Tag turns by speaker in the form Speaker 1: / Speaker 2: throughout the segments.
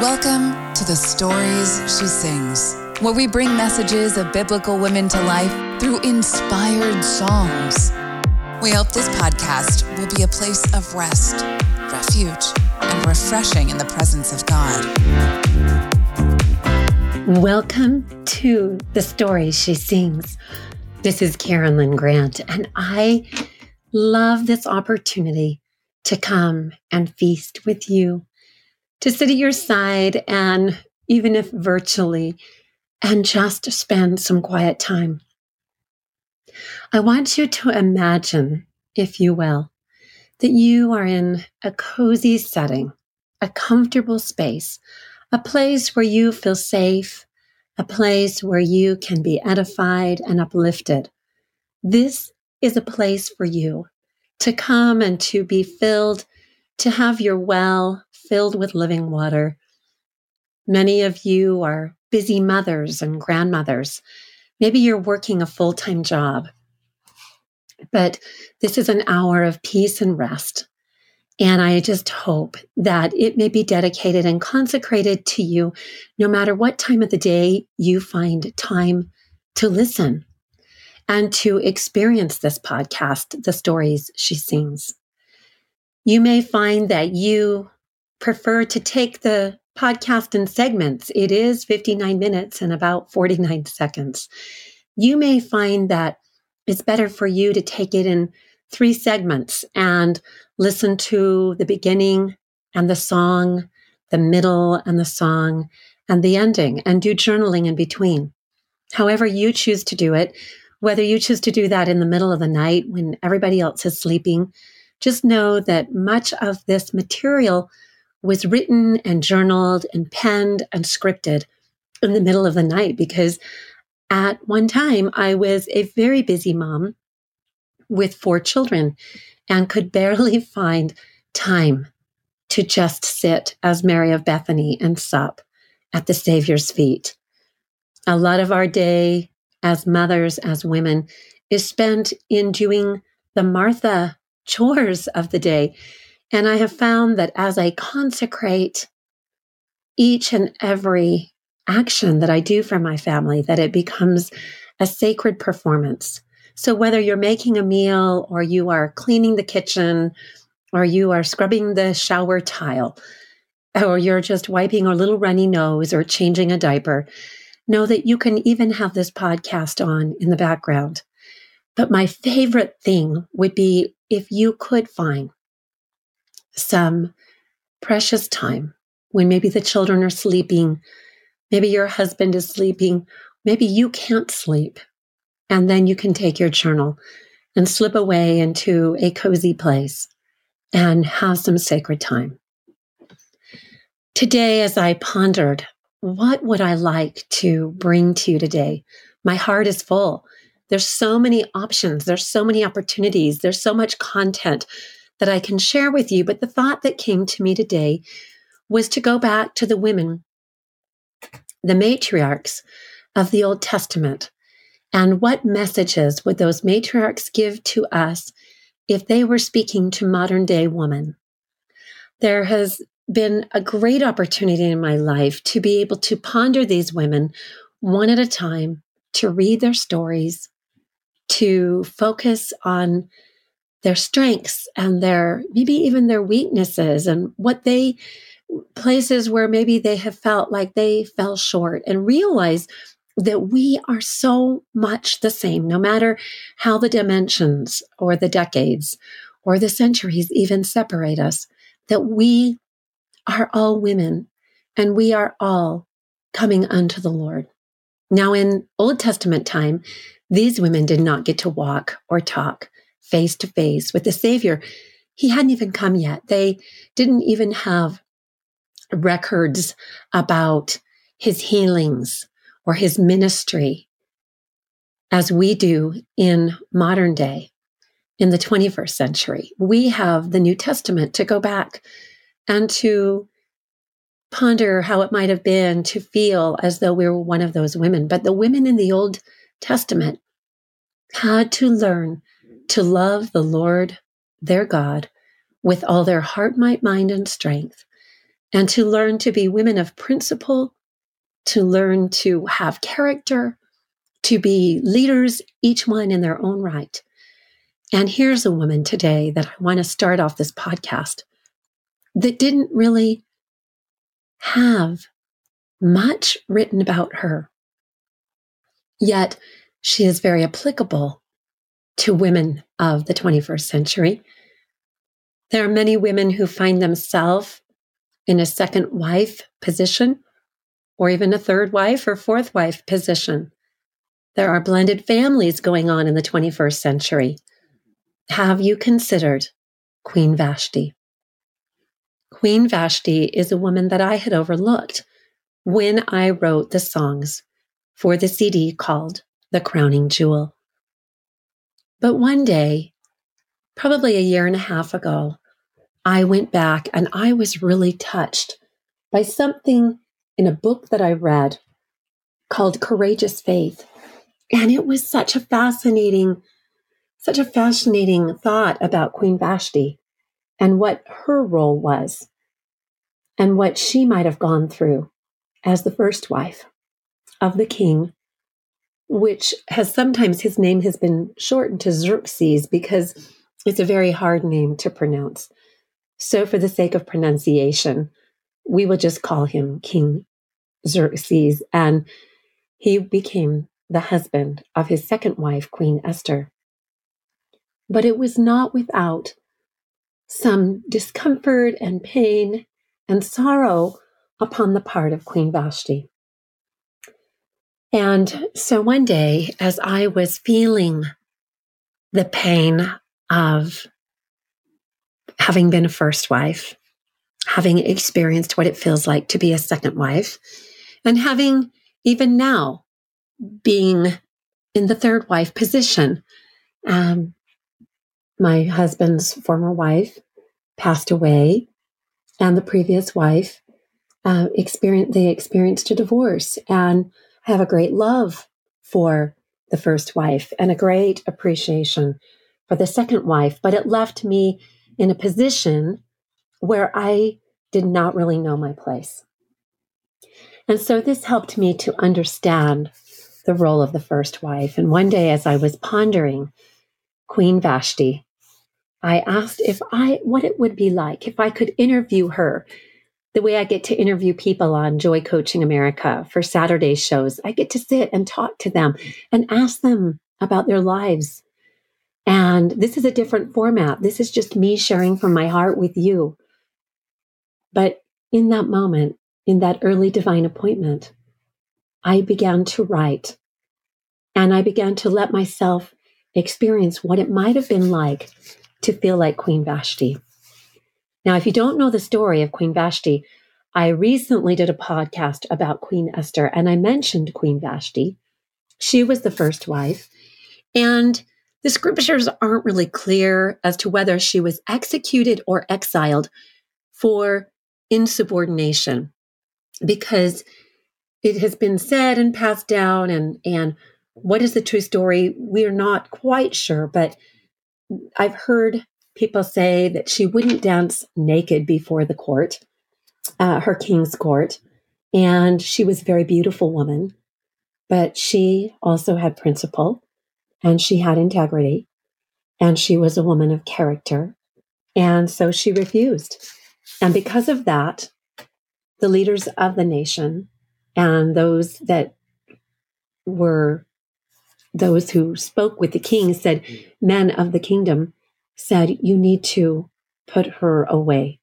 Speaker 1: Welcome to the Stories She Sings, where we bring messages of biblical women to life through inspired songs. We hope this podcast will be a place of rest, refuge, and refreshing in the presence of God.
Speaker 2: Welcome to the Stories She Sings. This is Karyn Lynn Grant, and I love this opportunity to come and feast with you to sit at your side and even if virtually, and just spend some quiet time. I want you to imagine, if you will, that you are in a cozy setting, a comfortable space, a place where you feel safe, a place where you can be edified and uplifted. This is a place for you to come and to be filled, to have your well filled with living water. Many of you are busy mothers and grandmothers. Maybe you're working a full time job. But this is an hour of peace and rest. And I just hope that it may be dedicated and consecrated to you no matter what time of the day you find time to listen and to experience this podcast, The Stories She Sings. You may find that you prefer to take the podcast in segments. It is 59 minutes and about 49 seconds. You may find that it's better for you to take it in three segments and listen to the beginning and the song, the middle and the song, and the ending, and do journaling in between. However, you choose to do it, whether you choose to do that in the middle of the night when everybody else is sleeping, just know that much of this material was written and journaled and penned and scripted in the middle of the night because at one time I was a very busy mom with four children and could barely find time to just sit as Mary of Bethany and sup at the Savior's feet. A lot of our day as mothers, as women, is spent in doing the Martha chores of the day and I have found that as I consecrate each and every action that I do for my family, that it becomes a sacred performance. So whether you're making a meal or you are cleaning the kitchen or you are scrubbing the shower tile or you're just wiping a little runny nose or changing a diaper, know that you can even have this podcast on in the background. But my favorite thing would be if you could find some precious time when maybe the children are sleeping, maybe your husband is sleeping, maybe you can't sleep. And then you can take your journal and slip away into a cozy place and have some sacred time. Today, as I pondered, what would I like to bring to you today? My heart is full. There's so many options. There's so many opportunities. There's so much content that I can share with you. But the thought that came to me today was to go back to the women, the matriarchs of the Old Testament, and what messages would those matriarchs give to us if they were speaking to modern day women? There has been a great opportunity in my life to be able to ponder these women one at a time, to read their stories, to focus on their strengths and their maybe even their weaknesses and what they places where maybe they have felt like they fell short and realize that we are so much the same, no matter how the dimensions or the decades or the centuries even separate us, that we are all women and we are all coming unto the Lord. Now, in Old Testament time, these women did not get to walk or talk face to face with the Savior. He hadn't even come yet. They didn't even have records about his healings or his ministry as we do in modern day, in the 21st century. We have the New Testament to go back and to ponder how it might have been to feel as though we were one of those women. But the women in the Old Testament had to learn to love the Lord their God with all their heart, might, mind, and strength, and to learn to be women of principle, to learn to have character, to be leaders, each one in their own right. And here's a woman today that I want to start off this podcast that didn't really have much written about her. Yet she is very applicable to women of the 21st century. There are many women who find themselves in a second wife position or even a third wife or fourth wife position. There are blended families going on in the 21st century. Have you considered Queen Vashti? Queen Vashti is a woman that I had overlooked when I wrote the songs for the CD called The Crowning Jewel. But one day, probably a year and a half ago, I went back and I was really touched by something in a book that I read called Courageous Faith. And it was such a fascinating, such a fascinating thought about Queen Vashti and what her role was and what she might have gone through as the first wife of the king, which has sometimes his name has been shortened to Xerxes because it's a very hard name to pronounce. So, for the sake of pronunciation, we will just call him King Xerxes. And he became the husband of his second wife, Queen Esther. But it was not without some discomfort and pain and sorrow upon the part of Queen Vashti. And so one day, as I was feeling the pain of having been a first wife, having experienced what it feels like to be a second wife, and having even now being in the third wife position. Um, my husband's former wife passed away, and the previous wife uh, experienced they experienced a divorce, and have a great love for the first wife and a great appreciation for the second wife. But it left me in a position where I did not really know my place. And so this helped me to understand the role of the first wife. And one day, as I was pondering Queen Vashti, I asked if I what it would be like if I could interview her the way I get to interview people on Joy Coaching America for Saturday shows. I get to sit and talk to them and ask them about their lives. And this is a different format. This is just me sharing from my heart with you. But in that moment, in that early divine appointment, I began to write and I began to let myself experience what it might have been like to feel like Queen Vashti. Now, if you don't know the story of Queen Vashti, I recently did a podcast about Queen Esther and I mentioned Queen Vashti. She was the first wife. And the scriptures aren't really clear as to whether she was executed or exiled for insubordination because it has been said and passed down and and what is the true story we're not quite sure but i've heard people say that she wouldn't dance naked before the court uh, her king's court and she was a very beautiful woman but she also had principle and she had integrity and she was a woman of character and so she refused. And because of that the leaders of the nation and those that were those who spoke with the king said, Men of the kingdom said, You need to put her away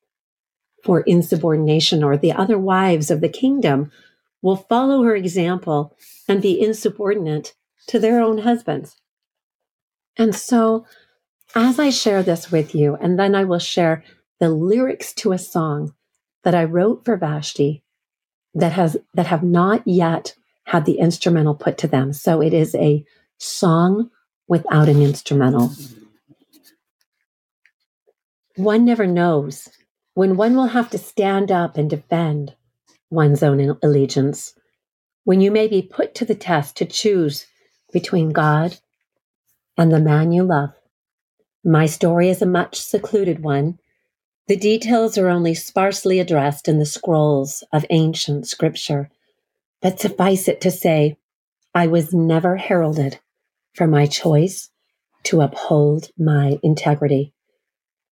Speaker 2: for insubordination, or the other wives of the kingdom will follow her example and be insubordinate to their own husbands. And so, as I share this with you, and then I will share the lyrics to a song that I wrote for Vashti that has that have not yet had the instrumental put to them. So it is a song without an instrumental. One never knows when one will have to stand up and defend one's own allegiance, when you may be put to the test to choose between God and the man you love. My story is a much secluded one, The details are only sparsely addressed in the scrolls of ancient scripture, but suffice it to say, I was never heralded for my choice to uphold my integrity.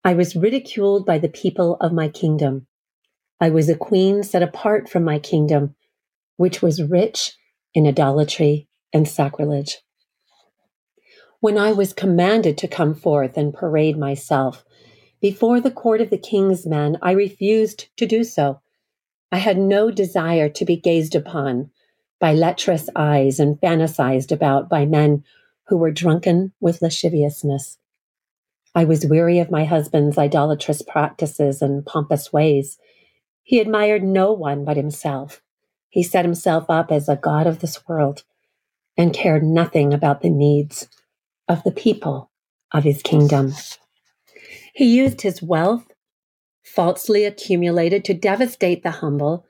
Speaker 2: I was ridiculed by the people of my kingdom. I was a queen set apart from my kingdom, which was rich in idolatry and sacrilege. When I was commanded to come forth and parade myself before the court of the king's men, I refused to do so. I had no desire to be gazed upon by lecherous eyes and fantasized about by men who were drunken with lasciviousness. I was weary of my husband's idolatrous practices and pompous ways. He admired no one but himself. He set himself up as a god of this world and cared nothing about the needs of the people of his kingdom. He used his wealth, falsely accumulated, to devastate the humble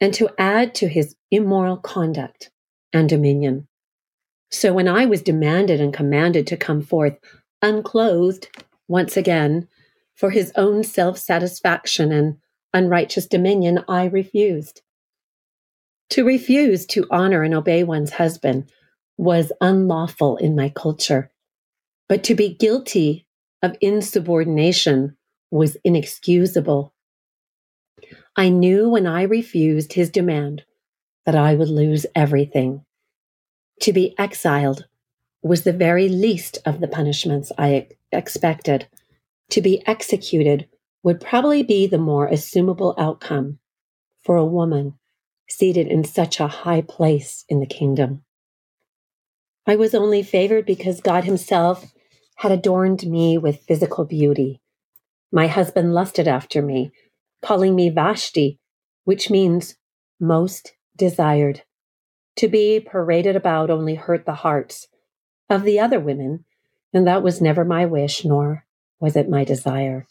Speaker 2: and to add to his immoral conduct and dominion. So when I was demanded and commanded to come forth unclothed once again for his own self satisfaction and unrighteous dominion, I refused. To refuse to honor and obey one's husband was unlawful in my culture, but to be guilty of insubordination was inexcusable. I knew when I refused his demand that I would lose everything. To be exiled was the very least of the punishments I expected. To be executed would probably be the more assumable outcome for a woman seated in such a high place in the kingdom. I was only favored because God Himself had adorned me with physical beauty. My husband lusted after me, calling me Vashti, which means most desired. To be paraded about only hurt the hearts of the other women, and that was never my wish, nor was it my desire.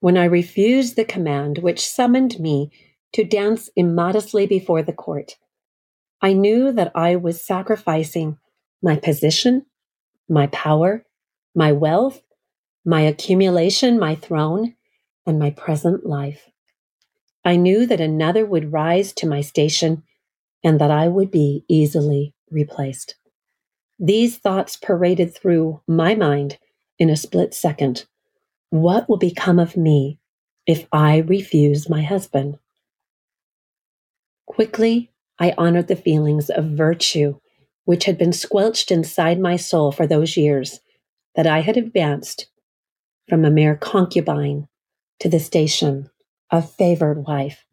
Speaker 2: When I refused the command which summoned me to dance immodestly before the court, I knew that I was sacrificing my position, my power, my wealth, my accumulation, my throne, and my present life. I knew that another would rise to my station and that I would be easily replaced. These thoughts paraded through my mind in a split second. What will become of me if I refuse my husband? Quickly, I honored the feelings of virtue which had been squelched inside my soul for those years that I had advanced from a mere concubine to the station of favored wife.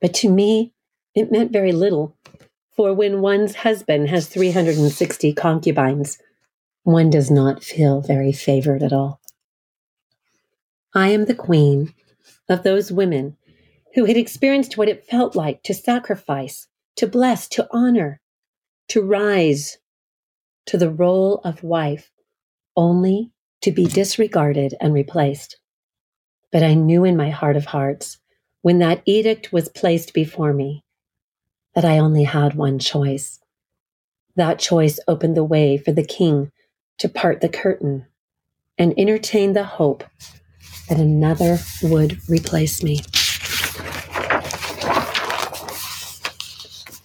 Speaker 2: But to me, it meant very little, for when one's husband has 360 concubines, one does not feel very favored at all. I am the queen of those women who had experienced what it felt like to sacrifice, to bless, to honor, to rise to the role of wife only to be disregarded and replaced. But I knew in my heart of hearts, when that edict was placed before me, that I only had one choice. That choice opened the way for the king to part the curtain and entertain the hope that another would replace me.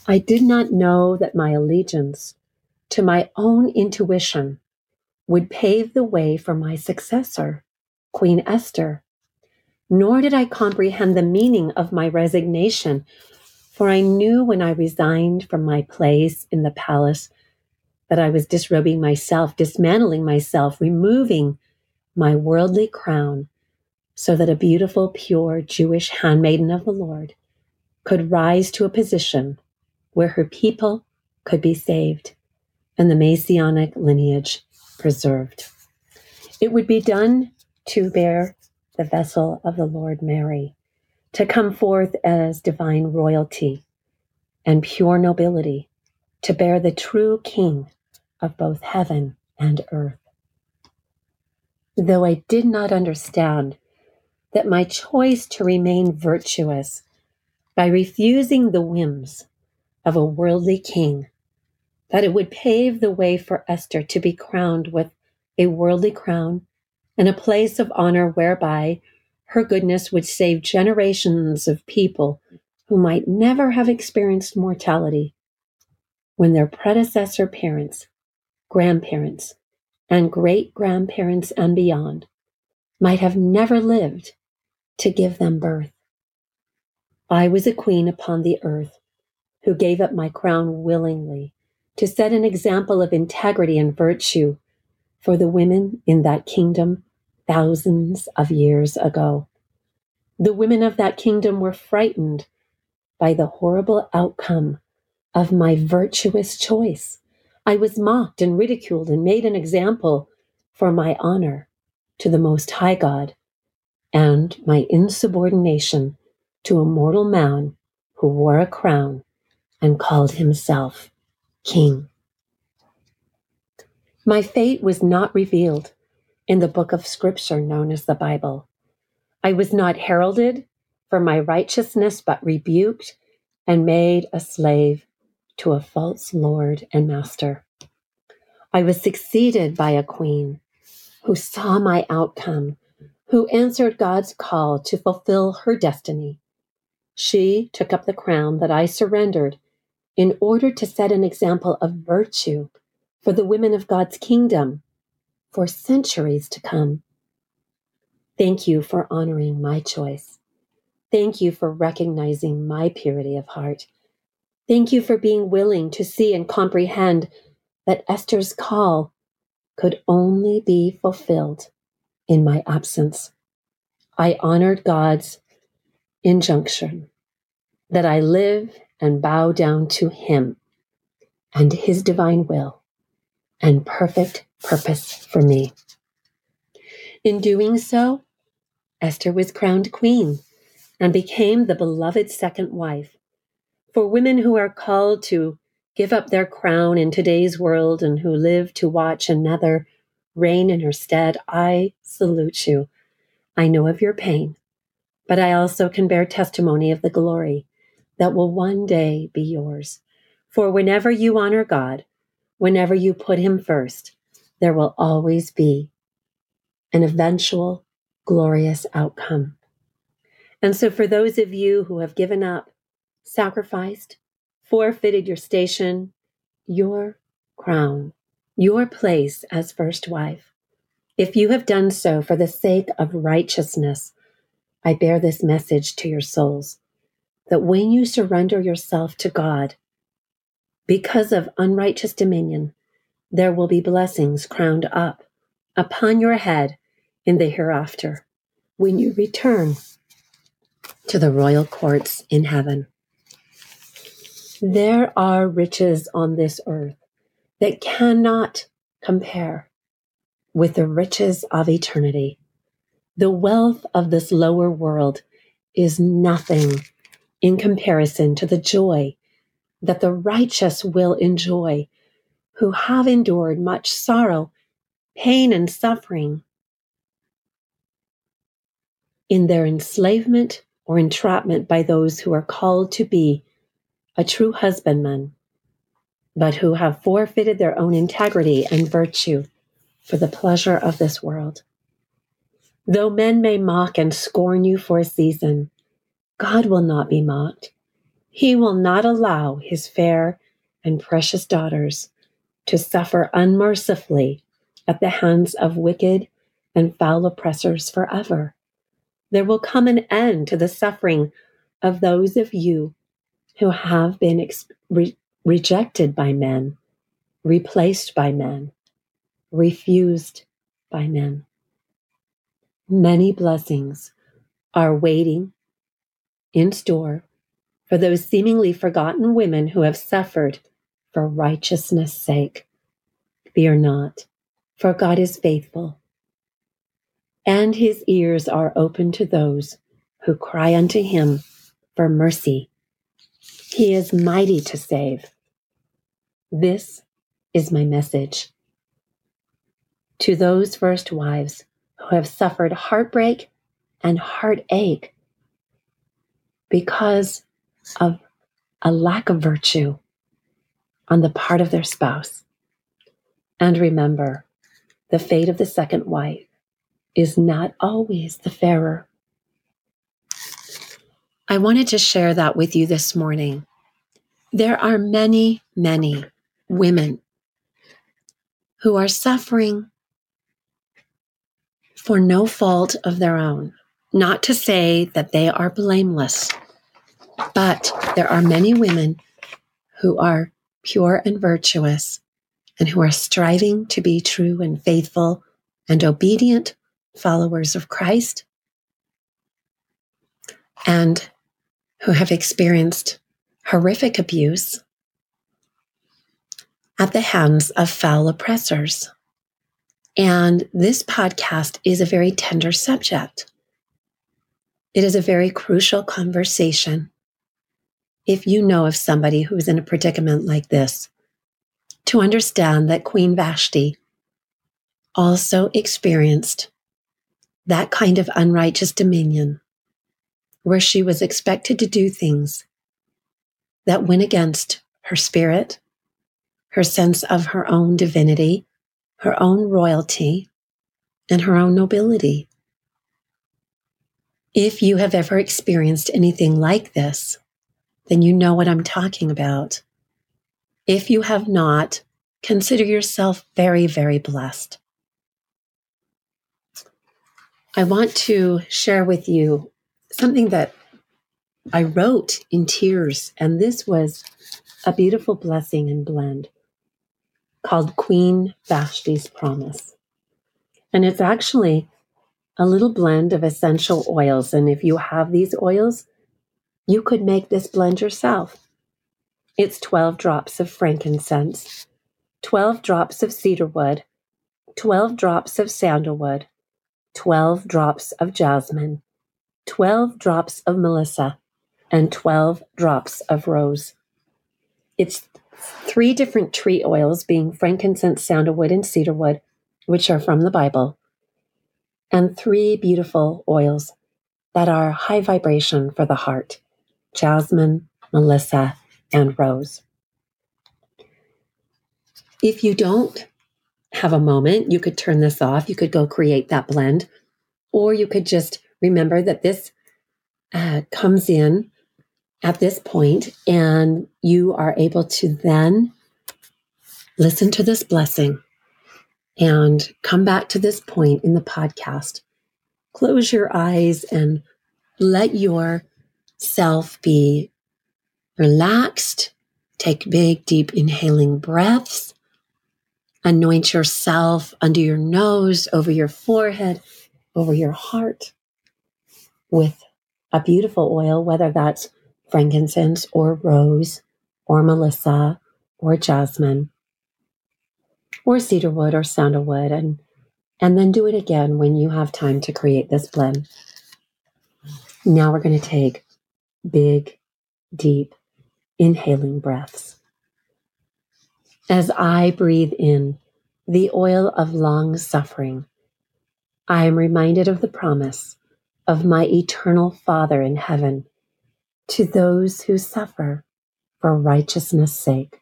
Speaker 2: I did not know that my allegiance to my own intuition would pave the way for my successor, Queen Esther. Nor did I comprehend the meaning of my resignation, for I knew when I resigned from my place in the palace that I was disrobing myself, dismantling myself, removing my worldly crown, so that a beautiful, pure Jewish handmaiden of the Lord could rise to a position where her people could be saved and the Messianic lineage preserved. It would be done to bear the vessel of the Lord Mary, to come forth as divine royalty and pure nobility, to bear the true King of both heaven and earth. Though I did not understand that my choice to remain virtuous by refusing the whims of a worldly king, that it would pave the way for Esther to be crowned with a worldly crown and a place of honor whereby her goodness would save generations of people who might never have experienced mortality when their predecessor parents, grandparents, and great grandparents and beyond might have never lived to give them birth. I was a queen upon the earth who gave up my crown willingly to set an example of integrity and virtue for the women in that kingdom thousands of years ago. The women of that kingdom were frightened by the horrible outcome of my virtuous choice. I was mocked and ridiculed and made an example for my honor to the Most High God and my insubordination to a mortal man who wore a crown and called himself king. My fate was not revealed in the book of scripture known as the Bible. I was not heralded for my righteousness, but rebuked and made a slave to a false lord and master. I was succeeded by a queen who saw my outcome, who answered God's call to fulfill her destiny. She took up the crown that I surrendered in order to set an example of virtue for the women of God's kingdom for centuries to come. Thank you for honoring my choice. Thank you for recognizing my purity of heart. Thank you for being willing to see and comprehend that Esther's call could only be fulfilled in my absence. I honored God's injunction that I live and bow down to Him and His divine will and perfect purpose for me. In doing so, Esther was crowned queen and became the beloved second wife. For women who are called to give up their crown in today's world and who live to watch another reign in her stead, I salute you. I know of your pain, but I also can bear testimony of the glory that will one day be yours. For whenever you honor God, whenever you put Him first, there will always be an eventual glorious outcome. And so, for those of you who have given up, sacrificed, forfeited your station, your crown, your place as first wife, if you have done so for the sake of righteousness, I bear this message to your souls that when you surrender yourself to God, because of unrighteous dominion, there will be blessings crowned up upon your head in the hereafter when you return to the royal courts in heaven. There are riches on this earth that cannot compare with the riches of eternity. The wealth of this lower world is nothing in comparison to the joy that the righteous will enjoy who have endured much sorrow, pain, and suffering in their enslavement or entrapment by those who are called to be a true husbandman, but who have forfeited their own integrity and virtue for the pleasure of this world. Though men may mock and scorn you for a season, God will not be mocked. He will not allow his fair and precious daughters to suffer unmercifully at the hands of wicked and foul oppressors forever. There will come an end to the suffering of those of you who have been ex- re- rejected by men, replaced by men, refused by men. Many blessings are waiting in store for those seemingly forgotten women who have suffered for righteousness' sake. Fear not, for God is faithful, and his ears are open to those who cry unto him for mercy. He is mighty to save. This is my message. To those first wives who have suffered heartbreak and heartache because of a lack of virtue on the part of their spouse. And remember, the fate of the second wife is not always the fairer I wanted to share that with you this morning. There are many, many women who are suffering for no fault of their own. Not to say that they are blameless, but there are many women who are pure and virtuous and who are striving to be true and faithful and obedient followers of Christ and who have experienced horrific abuse at the hands of foul oppressors. And this podcast is a very tender subject. It is a very crucial conversation. If you know of somebody who is in a predicament like this, to understand that Queen Vashti also experienced that kind of unrighteous dominion where she was expected to do things that went against her spirit, her sense of her own divinity, her own royalty, and her own nobility. If you have ever experienced anything like this, then you know what I'm talking about. If you have not, consider yourself very, very blessed. I want to share with you something that I wrote in tears, and this was a beautiful blessing and blend called Queen Vashti's Promise. And it's actually a little blend of essential oils. And if you have these oils, you could make this blend yourself. It's 12 drops of frankincense, 12 drops of cedarwood, 12 drops of sandalwood, 12 drops of jasmine, 12 drops of melissa, and 12 drops of rose. It's three different tree oils, being frankincense, sandalwood, and cedarwood, which are from the Bible, and three beautiful oils that are high vibration for the heart jasmine, melissa, and rose. If you don't have a moment, you could turn this off. You could go create that blend, or you could just remember that this uh, comes in at this point, and you are able to then listen to this blessing and come back to this point in the podcast. Close your eyes and let yourself be relaxed. Take big, deep inhaling breaths. Anoint yourself under your nose, over your forehead, over your heart with a beautiful oil, whether that's frankincense or rose or melissa or jasmine or cedarwood or sandalwood and and then do it again when you have time to create this blend. Now we're going to take big, deep, inhaling breaths. As I breathe in the oil of long suffering, I am reminded of the promise of my eternal Father in heaven to those who suffer for righteousness' sake.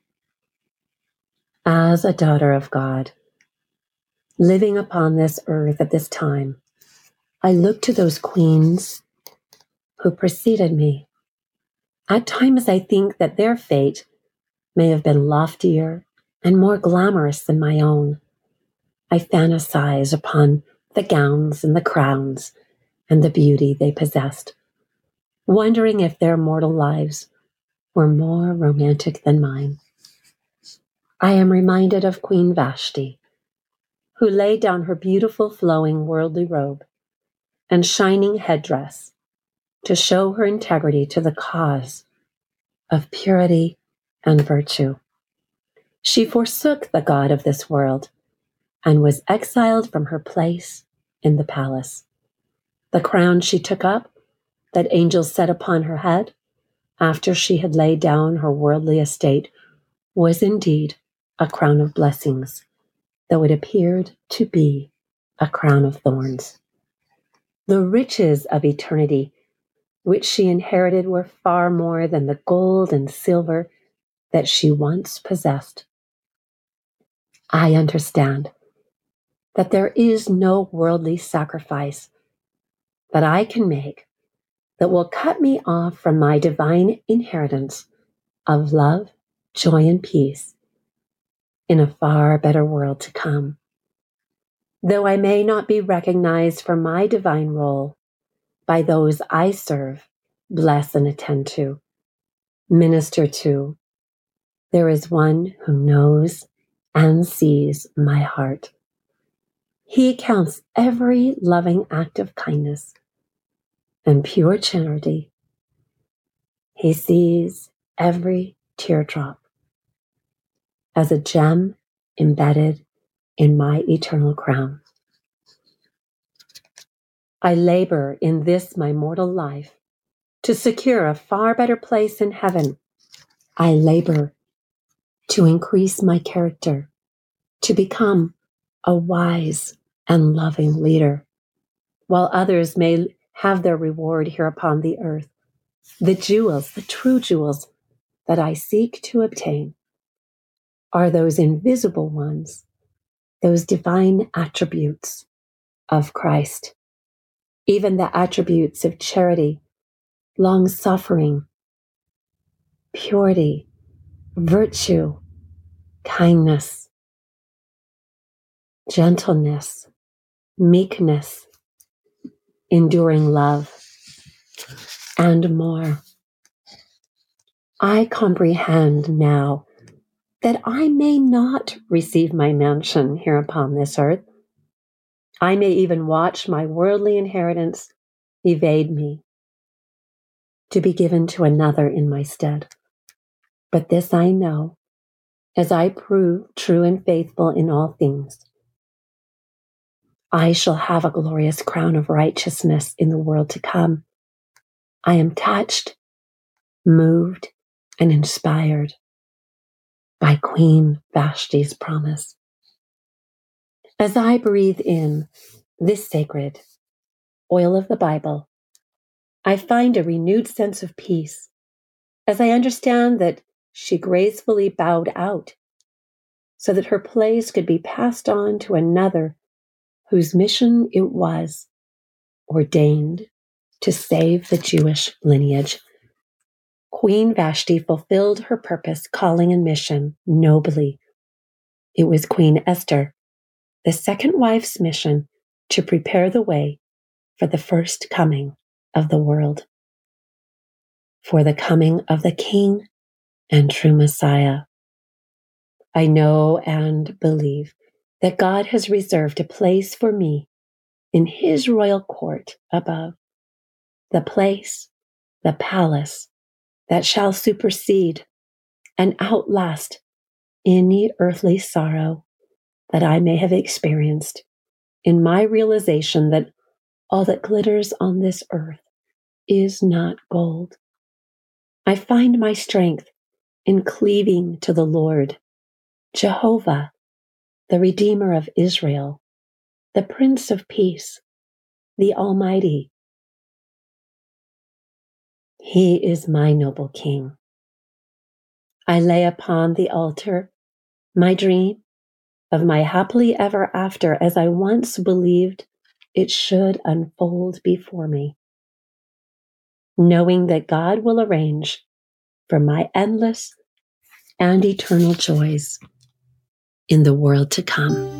Speaker 2: As a daughter of God, living upon this earth at this time, I look to those queens who preceded me. At times, I think that their fate may have been loftier and more glamorous than my own. I fantasize upon the gowns and the crowns and the beauty they possessed wondering if their mortal lives were more romantic than mine. I am reminded of Queen Vashti, who laid down her beautiful flowing worldly robe and shining headdress to show her integrity to the cause of purity and virtue. She forsook the God of this world and was exiled from her place in the palace. The crown she took up that angels set upon her head after she had laid down her worldly estate was indeed a crown of blessings, though it appeared to be a crown of thorns. The riches of eternity which she inherited were far more than the gold and silver that she once possessed. I understand that there is no worldly sacrifice that I can make that will cut me off from my divine inheritance of love, joy, and peace in a far better world to come. Though I may not be recognized for my divine role by those I serve, bless, and attend to, minister to, there is one who knows and sees my heart. He counts every loving act of kindness and pure charity. He sees every teardrop as a gem embedded in my eternal crown. I labor in this my mortal life to secure a far better place in heaven. I labor to increase my character, to become a wise and loving leader, while others may have their reward here upon the earth. The jewels, the true jewels that I seek to obtain are those invisible ones, those divine attributes of Christ, even the attributes of charity, long suffering, purity, virtue, kindness, gentleness, meekness, enduring love, and more. I comprehend now that I may not receive my mansion here upon this earth. I may even watch my worldly inheritance evade me to be given to another in my stead. But this I know, as I prove true and faithful in all things, I shall have a glorious crown of righteousness in the world to come. I am touched, moved, and inspired by Queen Vashti's promise. As I breathe in this sacred oil of the Bible, I find a renewed sense of peace as I understand that she gracefully bowed out so that her place could be passed on to another whose mission it was ordained to save the Jewish lineage. Queen Vashti fulfilled her purpose, calling, and mission nobly. It was Queen Esther, the second wife's mission to prepare the way for the first coming of the world, for the coming of the King and true Messiah. I know and believe that God has reserved a place for me in his royal court above, the place, the palace that shall supersede and outlast any earthly sorrow that I may have experienced in my realization that all that glitters on this earth is not gold. I find my strength in cleaving to the Lord, Jehovah, the Redeemer of Israel, the Prince of Peace, the Almighty. He is my noble King. I lay upon the altar my dream of my happily ever after as I once believed it should unfold before me, knowing that God will arrange for my endless and eternal joys in the world to come.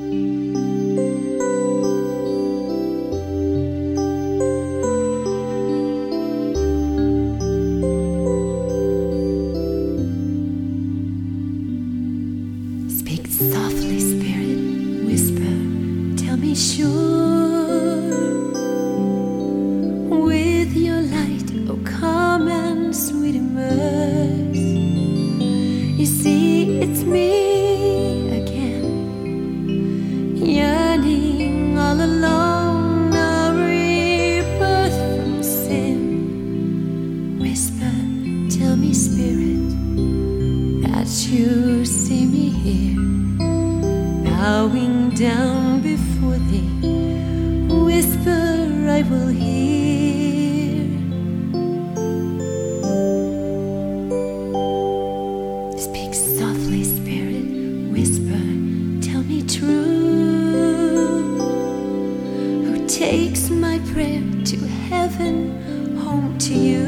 Speaker 3: To heaven home to you.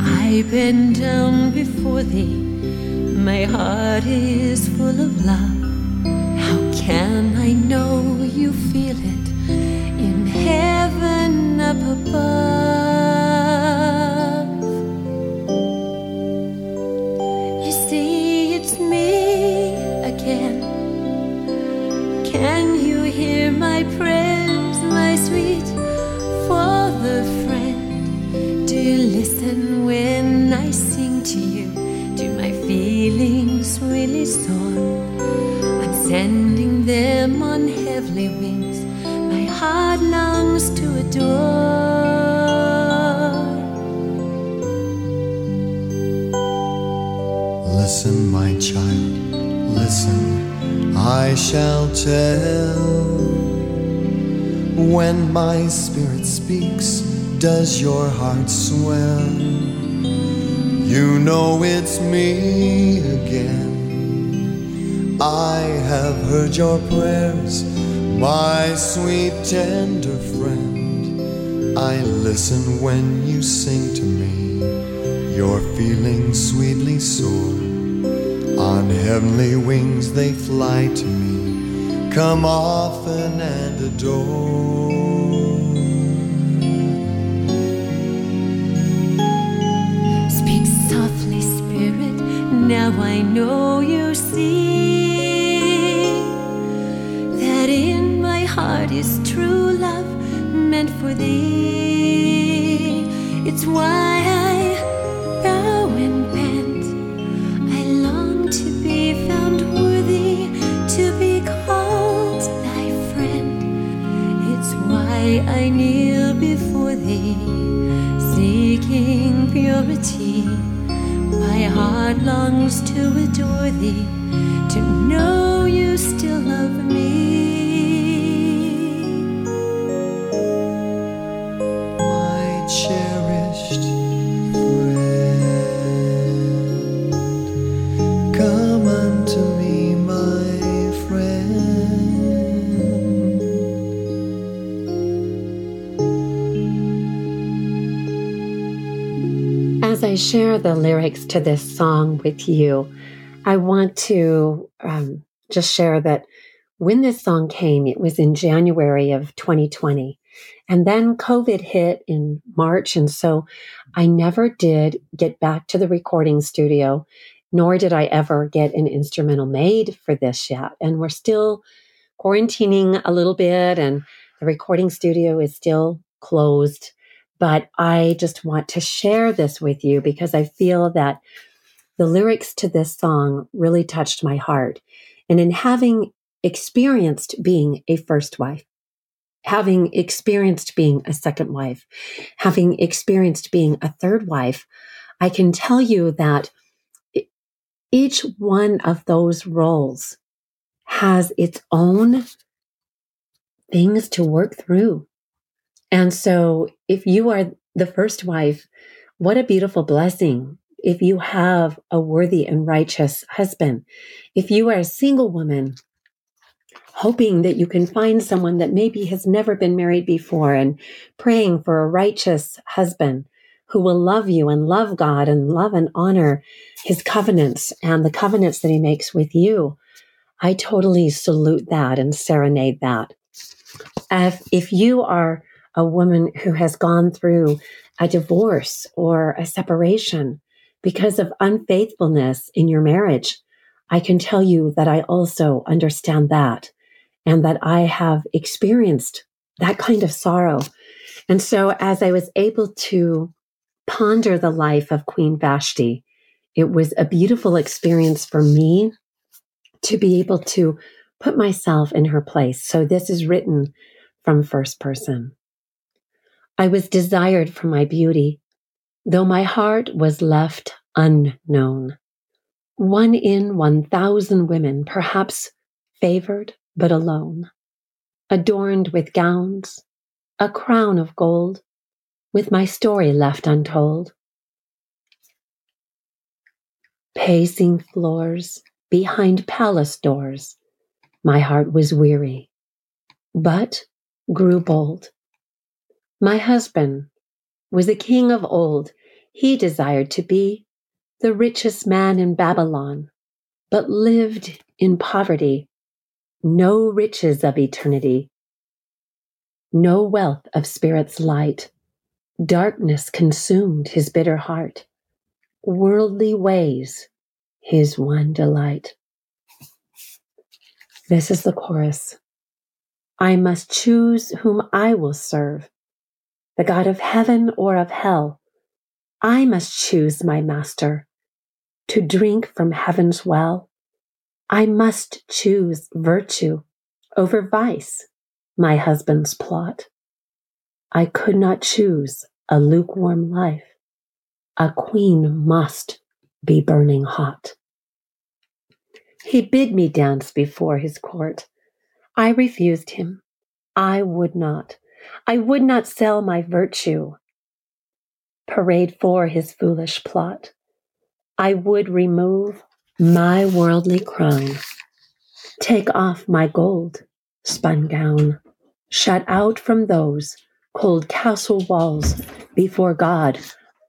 Speaker 3: I bend down before thee, my heart is full of love. How can I know you feel it
Speaker 4: does your heart swell? You know it's me again. I have heard your prayers, my sweet, tender friend. I listen when you sing to me. Your feelings sweetly soar. On heavenly wings they fly to me. Come often and adore.
Speaker 3: Now I know you see that in my heart is true love meant for thee. It's why I heart longs to adore thee, to know you still love me.
Speaker 2: Share the lyrics to this song with you, I want to um, just share that when this song came, it was in January of 2020. And then COVID hit in March. And so I never did get back to the recording studio, nor did I ever get an instrumental made for this yet. And we're still quarantining a little bit, and the recording studio is still closed. But I just want to share this with you because I feel that the lyrics to this song really touched my heart. And in having experienced being a first wife, having experienced being a second wife, having experienced being a third wife, I can tell you that each one of those roles has its own things to work through. And so, if you are the first wife, what a beautiful blessing if you have a worthy and righteous husband. If you are a single woman, hoping that you can find someone that maybe has never been married before and praying for a righteous husband who will love you and love God and love and honor his covenants and the covenants that he makes with you. I totally salute that and serenade that. If, if you are a woman who has gone through a divorce or a separation because of unfaithfulness in your marriage, I can tell you that I also understand that and that I have experienced that kind of sorrow. And so, as I was able to ponder the life of Queen Vashti, it was a beautiful experience for me to be able to put myself in her place. So, this is written from first person. I was desired for my beauty, though my heart was left unknown. One in 1,000 women, perhaps favored but alone, adorned with gowns, a crown of gold, with my story left untold. Pacing floors behind palace doors, my heart was weary, but grew bold. My husband was a king of old. He desired to be the richest man in Babylon, but lived in poverty, no riches of eternity, no wealth of spirit's light. Darkness consumed his bitter heart, worldly ways his one delight. This is the chorus. I must choose whom I will serve, the God of heaven or of hell. I must choose my master to drink from heaven's well. I must choose virtue over vice, my husband's plot. I could not choose a lukewarm life. A queen must be burning hot. He bid me dance before his court. I refused him. I would not. I would not sell my virtue. Parade for his foolish plot. I would remove my worldly crown, take off my gold spun gown, shut out from those cold castle walls before God,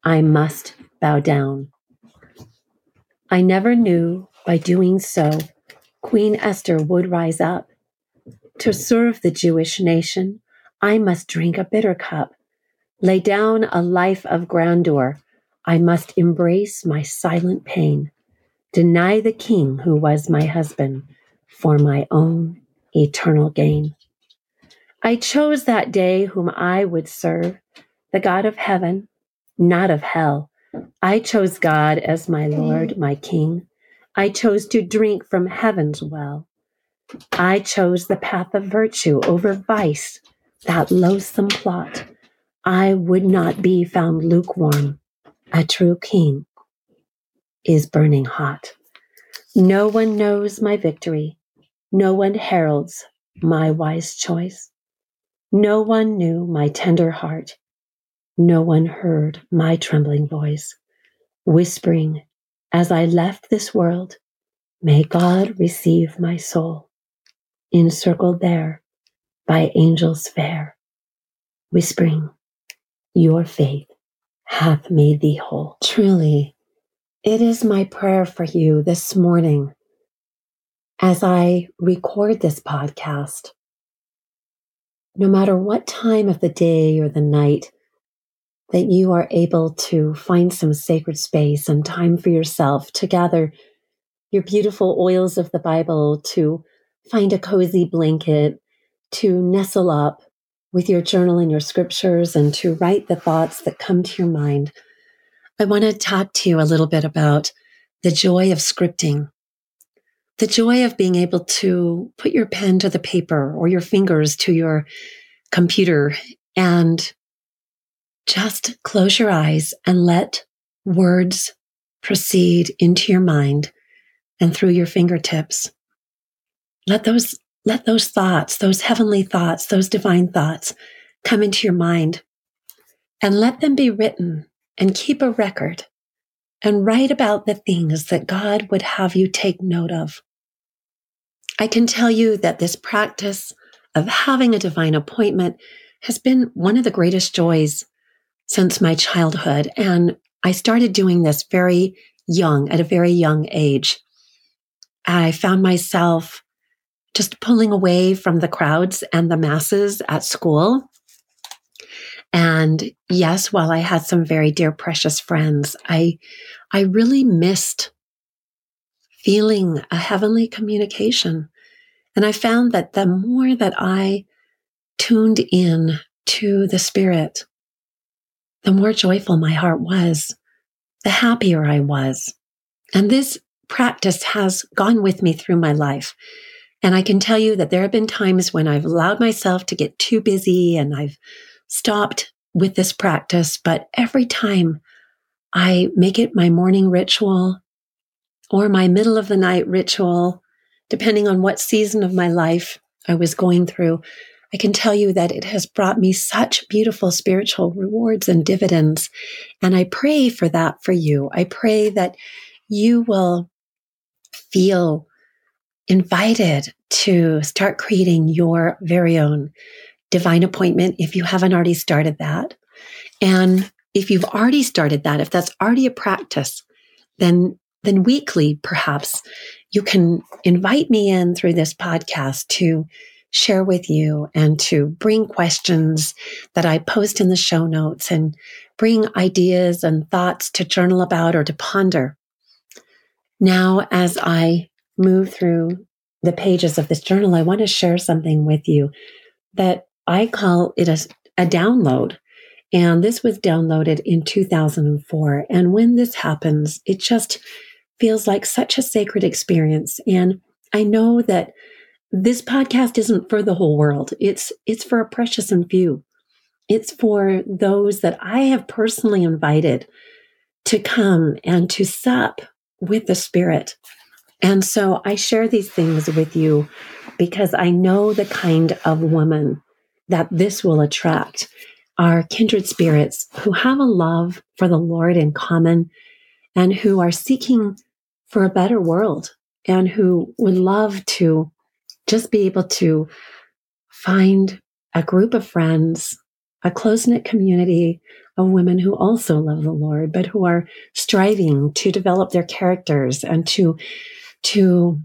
Speaker 2: I must bow down. I never knew by doing so, Queen Esther would rise up. To serve the Jewish nation, I must drink a bitter cup, lay down a life of grandeur. I must embrace my silent pain, deny the king who was my husband for my own eternal gain. I chose that day whom I would serve, the God of heaven, not of hell. I chose God as my Lord, my King. I chose to drink from heaven's well. I chose the path of virtue over vice, that loathsome plot. I would not be found lukewarm. A true king is burning hot. No one knows my victory. No one heralds my wise choice. No one knew my tender heart. No one heard my trembling voice, whispering as I left this world, may God receive my soul, encircled there by angels fair, whispering, Your faith hath made thee whole. Truly, it is my prayer for you this morning as I record this podcast. No matter what time of the day or the night that you are able to find some sacred space and time for yourself to gather your beautiful oils of the Bible, to find a cozy blanket, to nestle up with your journal and your scriptures, and to write the thoughts that come to your mind. I want to talk to you a little bit about the joy of scripting, the joy of being able to put your pen to the paper or your fingers to your computer and just close your eyes and let words proceed into your mind and through your fingertips. Let those, let those thoughts, those heavenly thoughts, those divine thoughts come into your mind and let them be written and keep a record and write about the things that God would have you take note of. I can tell you that this practice of having a divine appointment has been one of the greatest joys since my childhood. And I started doing this very young, at a very young age. I found myself just pulling away from the crowds and the masses at school. And yes, while I had some very dear, precious friends, I, I really missed feeling a heavenly communication. And I found that the more that I tuned in to the spirit, the more joyful my heart was, the happier I was. And this practice has gone with me through my life. And I can tell you that there have been times when I've allowed myself to get too busy and I've stopped with this practice. But every time I make it my morning ritual or my middle of the night ritual, depending on what season of my life I was going through, I can tell you that it has brought me such beautiful spiritual rewards and dividends. And I pray for that for you. I pray that you will feel invited to start creating your very own divine appointment if you haven't already started that. And if you've already started that, if that's already a practice, then then weekly perhaps you can invite me in through this podcast to share with you and to bring questions that I post in the show notes and bring ideas and thoughts to journal about or to ponder. Now, as I move through the pages of this journal, I want to share something with you that I call it a, a download. And this was downloaded in 2004. And when this happens, it just feels like such a sacred experience. And I know that this podcast isn't for the whole world. It's, it's for a precious and few. It's for those that I have personally invited to come and to sup with the Spirit. And so I share these things with you because I know the kind of woman that this will attract. Are kindred spirits who have a love for the Lord in common and who are seeking for a better world and who would love to just be able to find a group of friends, a close knit community of women who also love the Lord, but who are striving to develop their characters and to, to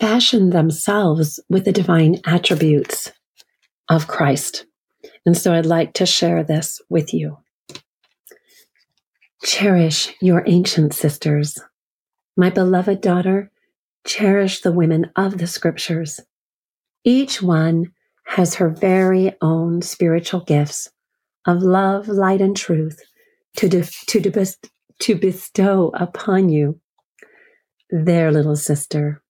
Speaker 2: fashion themselves with the divine attributes of Christ. And so I'd like to share this with you. Cherish your ancient sisters. My beloved daughter, cherish the women of the scriptures. Each one has her very own spiritual gifts of love, light, and truth to, de- to, de- to bestow upon you, their little sister.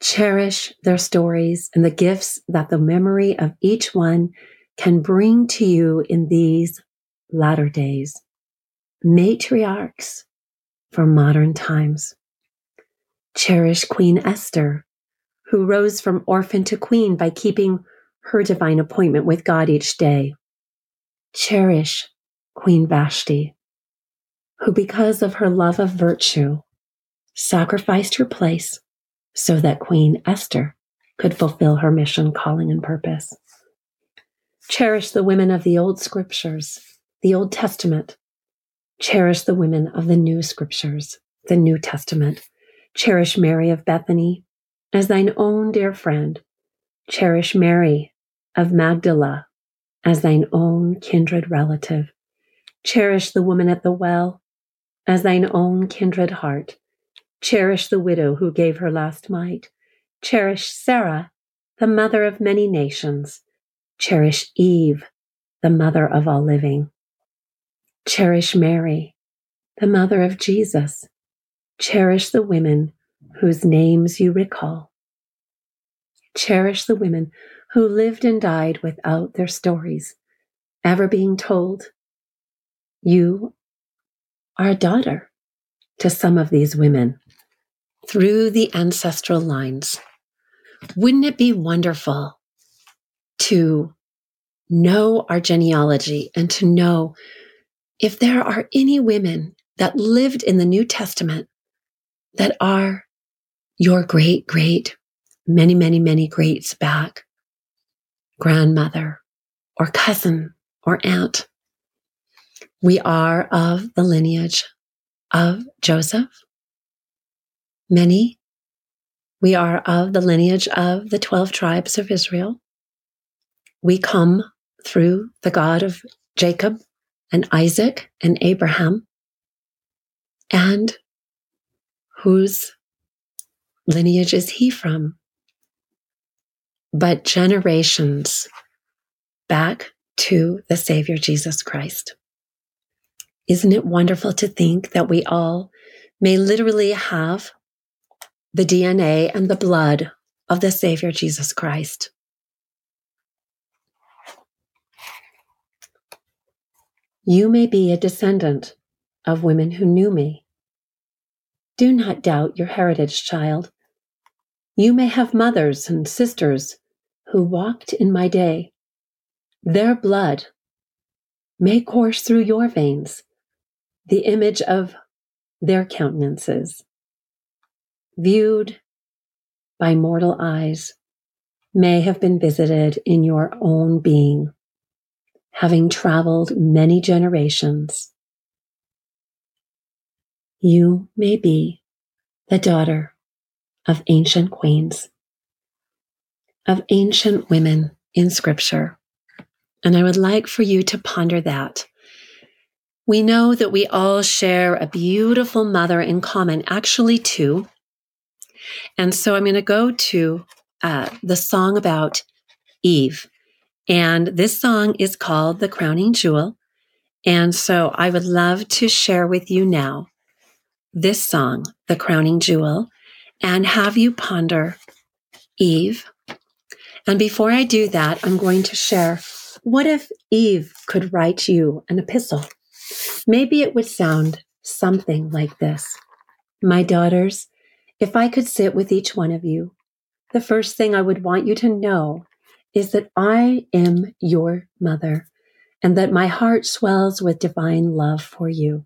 Speaker 2: Cherish their stories and the gifts that the memory of each one can bring to you in these latter days. Matriarchs for modern times. Cherish Queen Esther, who rose from orphan to queen by keeping her divine appointment with God each day. Cherish Queen Vashti, who, because of her love of virtue, sacrificed her place so that Queen Esther could fulfill her mission, calling, and purpose. Cherish the women of the old scriptures, the Old Testament. Cherish the women of the new scriptures, the New Testament. Cherish Mary of Bethany as thine own dear friend. Cherish Mary of Magdala as thine own kindred relative. Cherish the woman at the well as thine own kindred heart. Cherish the widow who gave her last mite. Cherish Sarah, the mother of many nations. Cherish Eve, the mother of all living. Cherish Mary, the mother of Jesus. Cherish the women whose names you recall. Cherish the women who lived and died without their stories ever being told. You are a daughter to some of these women through the ancestral lines. Wouldn't it be wonderful to know our genealogy and to know if there are any women that lived in the New Testament that are your great, great, many, many, many greats back, grandmother or cousin or aunt. We are of the lineage of Joseph. Many. We are of the lineage of the 12 tribes of Israel. We come through the God of Jacob and Isaac and Abraham, and whose lineage is he from? But generations back to the Savior Jesus Christ. Isn't it wonderful to think that we all may literally have the DNA and the blood of the Savior Jesus Christ? You may be a descendant of women who knew me. Do not doubt your heritage, child. You may have mothers and sisters who walked in my day. Their blood may course through your veins, the image of their countenances, viewed by mortal eyes, may have been visited in your own being, having traveled many generations. You may be the daughter of ancient queens, of ancient women in scripture. And I would like for you to ponder that. We know that we all share a beautiful mother in common, actually, two. And so I'm going to go to uh, the song about Eve. And this song is called The Crowning Jewel. And so I would love to share with you now this song, The Crowning Jewel, and have you ponder Eve. And before I do that, I'm going to share what if Eve could write you an epistle? Maybe it would sound something like this My daughters, if I could sit with each one of you the first thing I would want you to know is that I am your mother and that my heart swells with divine love for you.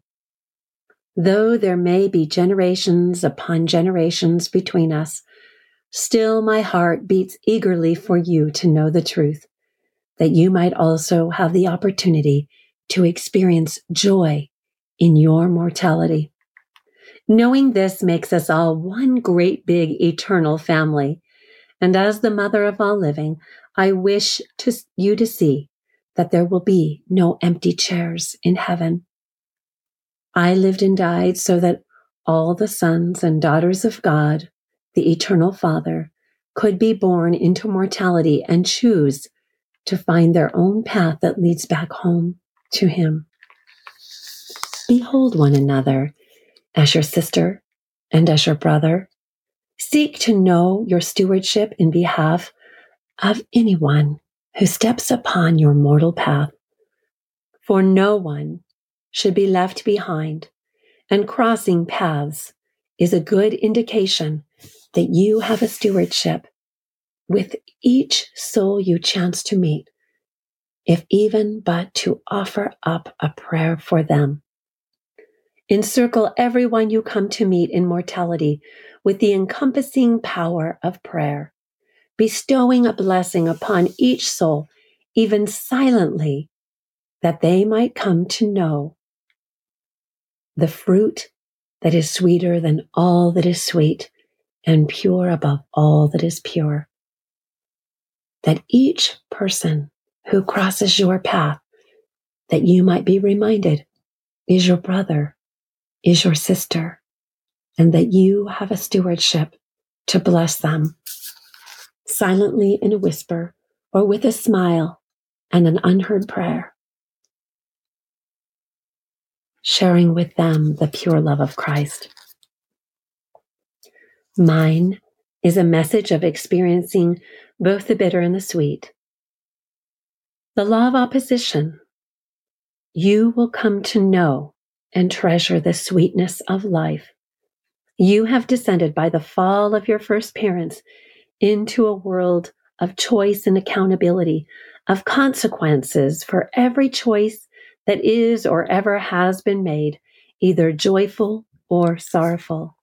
Speaker 2: Though there may be generations upon generations between us, still my heart beats eagerly for you to know the truth, that you might also have the opportunity to experience joy in your mortality. Knowing this makes us all one great big eternal family and as the mother of all living, I wish to, you to see that there will be no empty chairs in heaven. I lived and died so that all the sons and daughters of God, the eternal Father, could be born into mortality and choose to find their own path that leads back home to Him. Behold one another as your sister and as your brother Seek to know your stewardship in behalf of anyone who steps upon your mortal path. For no one should be left behind, and crossing paths is a good indication that you have a stewardship with each soul you chance to meet, if even but to offer up a prayer for them. Encircle everyone you come to meet in mortality with the encompassing power of prayer, bestowing a blessing upon each soul, even silently, that they might come to know the fruit that is sweeter than all that is sweet and pure above all that is pure. That each person who crosses your path, that you might be reminded, is your brother, is your sister, and that you have a stewardship to bless them silently in a whisper or with a smile and an unheard prayer, sharing with them the pure love of Christ. Mine is a message of experiencing both the bitter and the sweet. The law of opposition. You will come to know and treasure the sweetness of life you have descended by the fall of your first parents into a world of choice and accountability, of consequences for every choice that is or ever has been made, either joyful or sorrowful.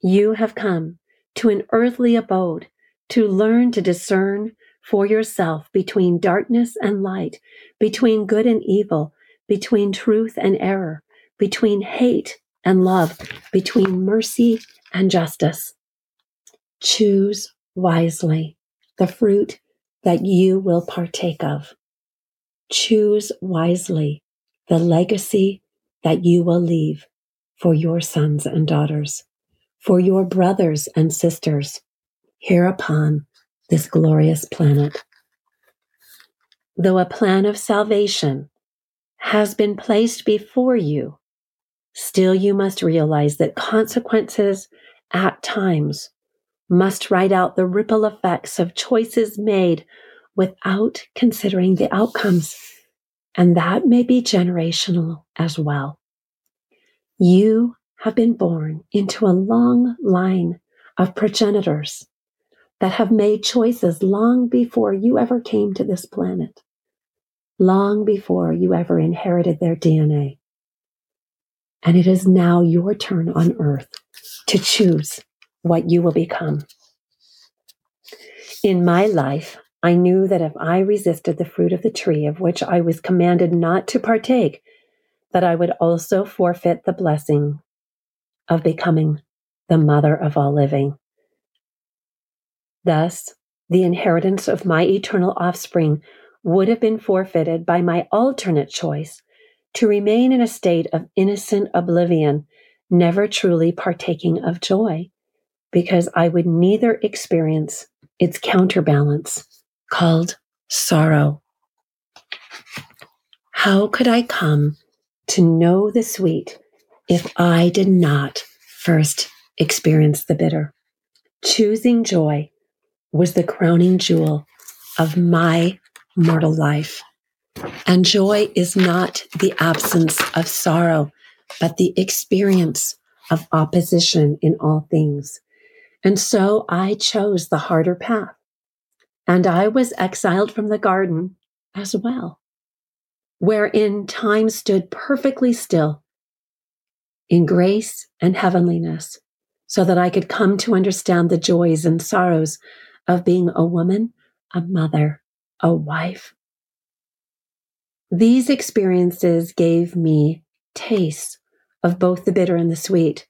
Speaker 2: You have come to an earthly abode to learn to discern for yourself between darkness and light, between good and evil, between truth and error, between hate and love, between mercy and justice. Choose wisely the fruit that you will partake of. Choose wisely the legacy that you will leave for your sons and daughters, for your brothers and sisters here upon this glorious planet. Though a plan of salvation has been placed before you, Still, you must realize that consequences at times must write out the ripple effects of choices made without considering the outcomes. And that may be generational as well. You have been born into a long line of progenitors that have made choices long before you ever came to this planet, long before you ever inherited their DNA. And it is now your turn on earth to choose what you will become. In my life, I knew that if I resisted the fruit of the tree of which I was commanded not to partake, that I would also forfeit the blessing of becoming the mother of all living. Thus, the inheritance of my eternal offspring would have been forfeited by my alternate choice to remain in a state of innocent oblivion, never truly partaking of joy, because I would neither experience its counterbalance called sorrow. How could I come to know the sweet if I did not first experience the bitter? Choosing joy was the crowning jewel of my mortal life. And joy is not the absence of sorrow, but the experience of opposition in all things. And so I chose the harder path. And I was exiled from the garden as well, wherein time stood perfectly still in grace and heavenliness, so that I could come to understand the joys and sorrows of being a woman, a mother, a wife. These experiences gave me tastes of both the bitter and the sweet,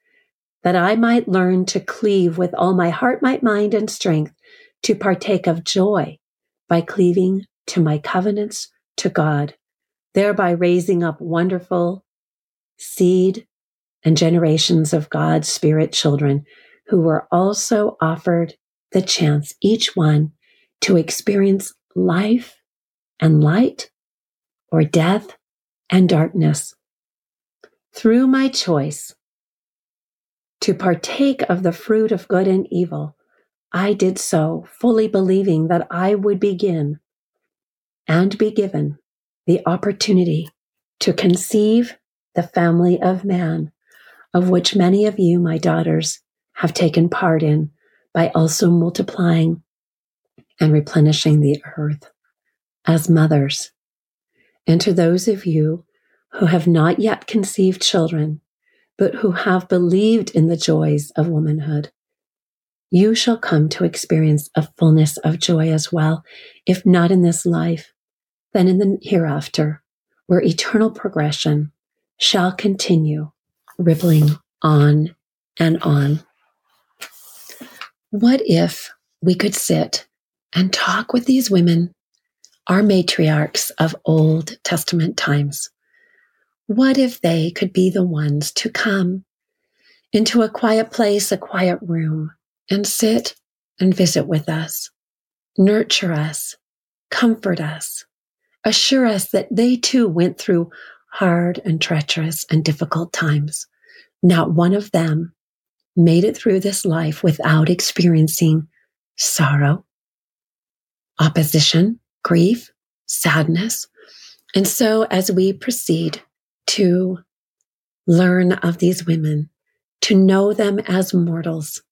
Speaker 2: that I might learn to cleave with all my heart, might, mind, and strength to partake of joy by cleaving to my covenants to God, thereby raising up wonderful seed and generations of God's spirit children who were also offered the chance, each one, to experience life and light or death and darkness. Through my choice to partake of the fruit of good and evil, I did so fully believing that I would begin and be given the opportunity to conceive the family of man, of which many of you, my daughters, have taken part in by also multiplying and replenishing the earth as mothers. And to those of you who have not yet conceived children, but who have believed in the joys of womanhood, you shall come to experience a fullness of joy as well, if not in this life, then in the hereafter, where eternal progression shall continue, rippling on and on. What if we could sit and talk with these women, our matriarchs of Old Testament times? What if they could be the ones to come into a quiet place, a quiet room, and sit and visit with us, nurture us, comfort us, assure us that they too went through hard and treacherous and difficult times. Not one of them made it through this life without experiencing sorrow, opposition, grief, sadness. And so, as we proceed to learn of these women, to know them as mortals,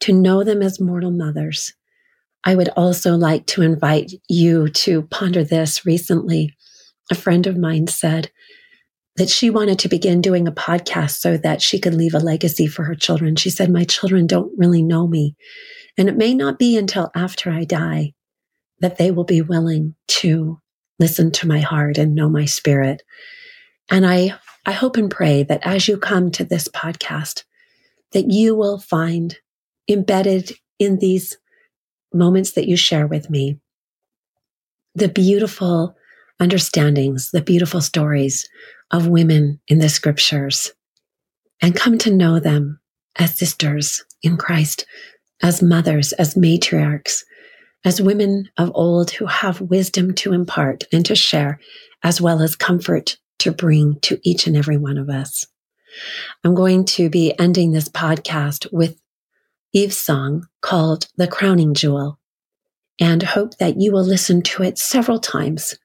Speaker 2: to know them as mortal mothers, I would also like to invite you to ponder this. Recently, a friend of mine said, that she wanted to begin doing a podcast so that she could leave a legacy for her children. She said, My children don't really know me. And it may not be until after I die that they will be willing to listen to my heart and know my spirit. And I, I hope and pray that as you come to this podcast, that you will find embedded in these moments that you share with me the beautiful understandings, the beautiful stories of women in the scriptures and come to know them as sisters in Christ, as mothers, as matriarchs, as women of old who have wisdom to impart and to share, as well as comfort to bring to each and every one of us. I'm going to be ending this podcast with Eve's song called The Crowning Jewel and hope that you will listen to it several times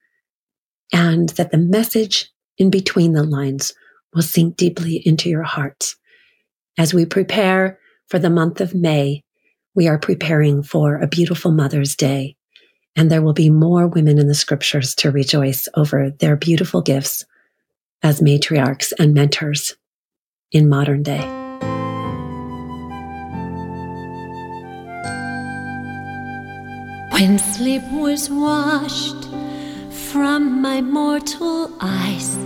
Speaker 2: and that the message in between the lines will sink deeply into your hearts. As we prepare for the month of May, we are preparing for a beautiful Mother's Day, and there will be more women in the scriptures to rejoice over their beautiful gifts as matriarchs and mentors in modern day. When sleep was washed from my mortal eyes,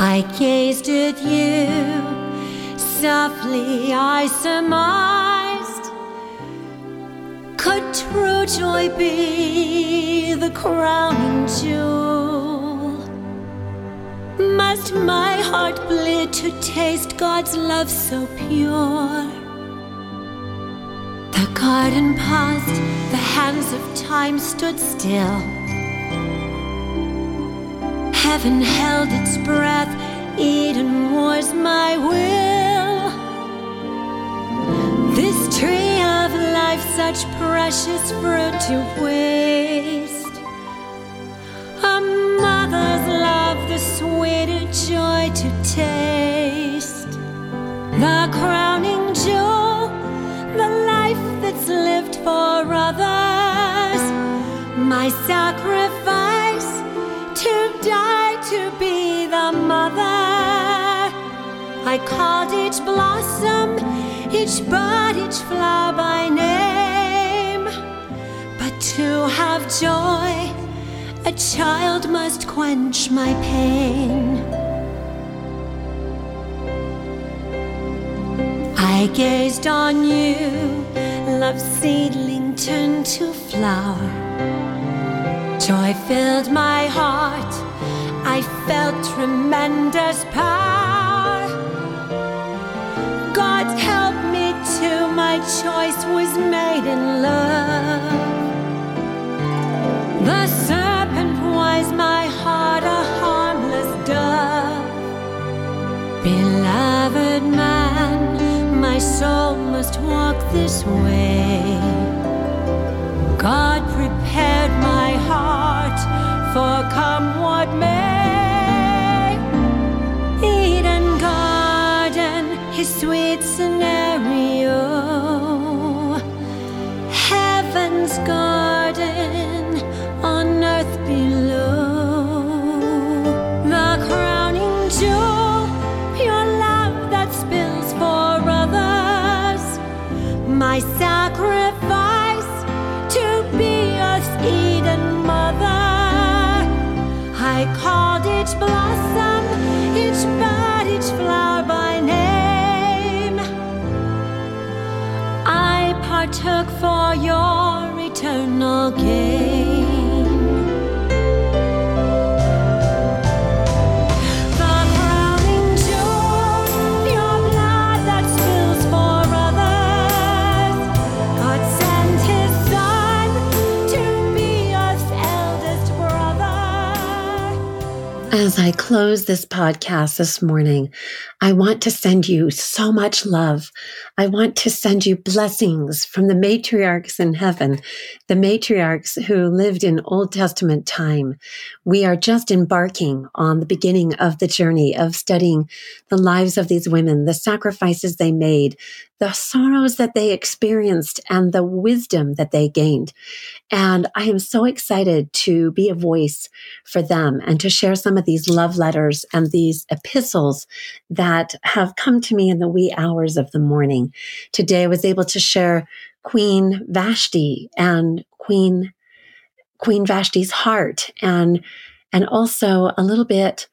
Speaker 2: I gazed at you. Softly I surmised, could true joy be the crowning jewel? Must my heart bleed to taste God's love so pure? The garden paused, the hands of time stood still. Heaven held its breath, Eden was my will. This tree of life, such precious fruit to waste. A mother's love, the sweeter joy to taste. The crowning jewel, the life that's lived for others. My sacrifice to die to be the mother. I called each blossom, each bud, each flower by name. But to have joy, a child must quench my pain. I gazed on you, love seedling turned to flower. Joy filled my heart, I felt tremendous power. God help my choice was made in love. The serpent wise, my heart a harmless dove. Beloved man, my soul must walk this way. God prepared my heart for come what may. Eden Garden, his sweet scenario. Garden on earth below. The crowning jewel, love that spills for others. My sacrifice to be Eden mother. I called each blossom, each bud, each flower by name. I partook for your eternal gain. The crowning jewel, pure blood that spills for others. God sent His Son to be Earth's eldest brother.
Speaker 5: As I close this podcast this morning, I want to send you so much love. I want to send you blessings from the matriarchs in heaven, the matriarchs who lived in Old Testament time. We are just embarking on the beginning of the journey of studying the lives of these women, the sacrifices they made, the sorrows that they experienced, and the wisdom that they gained. And I am so excited to be a voice for them and to share some of these love letters and these epistles that have come to me in the wee hours of the morning. Today I was able to share Queen Vashti and Queen Queen Vashti's heart and and also a little bit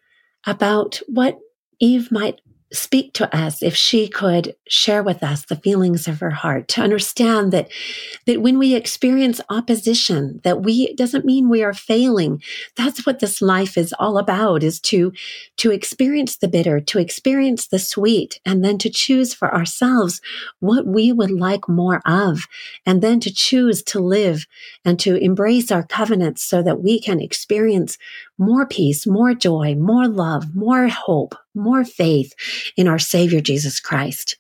Speaker 5: about what Eve might speak to us if she could share with us the feelings of her heart to understand that that when we experience opposition that we doesn't mean we are failing. That's what this life is all about is to to experience the bitter to experience the sweet and then to choose for ourselves what we would like more of and then to choose to live and to embrace our covenants so that we can experience more peace, more joy, more love, more hope, more faith in our Savior Jesus Christ.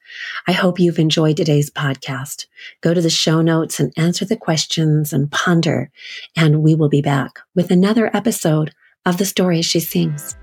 Speaker 5: I hope you've enjoyed today's podcast. Go to the show notes and answer the questions and ponder, and we will be back with another episode of The Stories She Sings.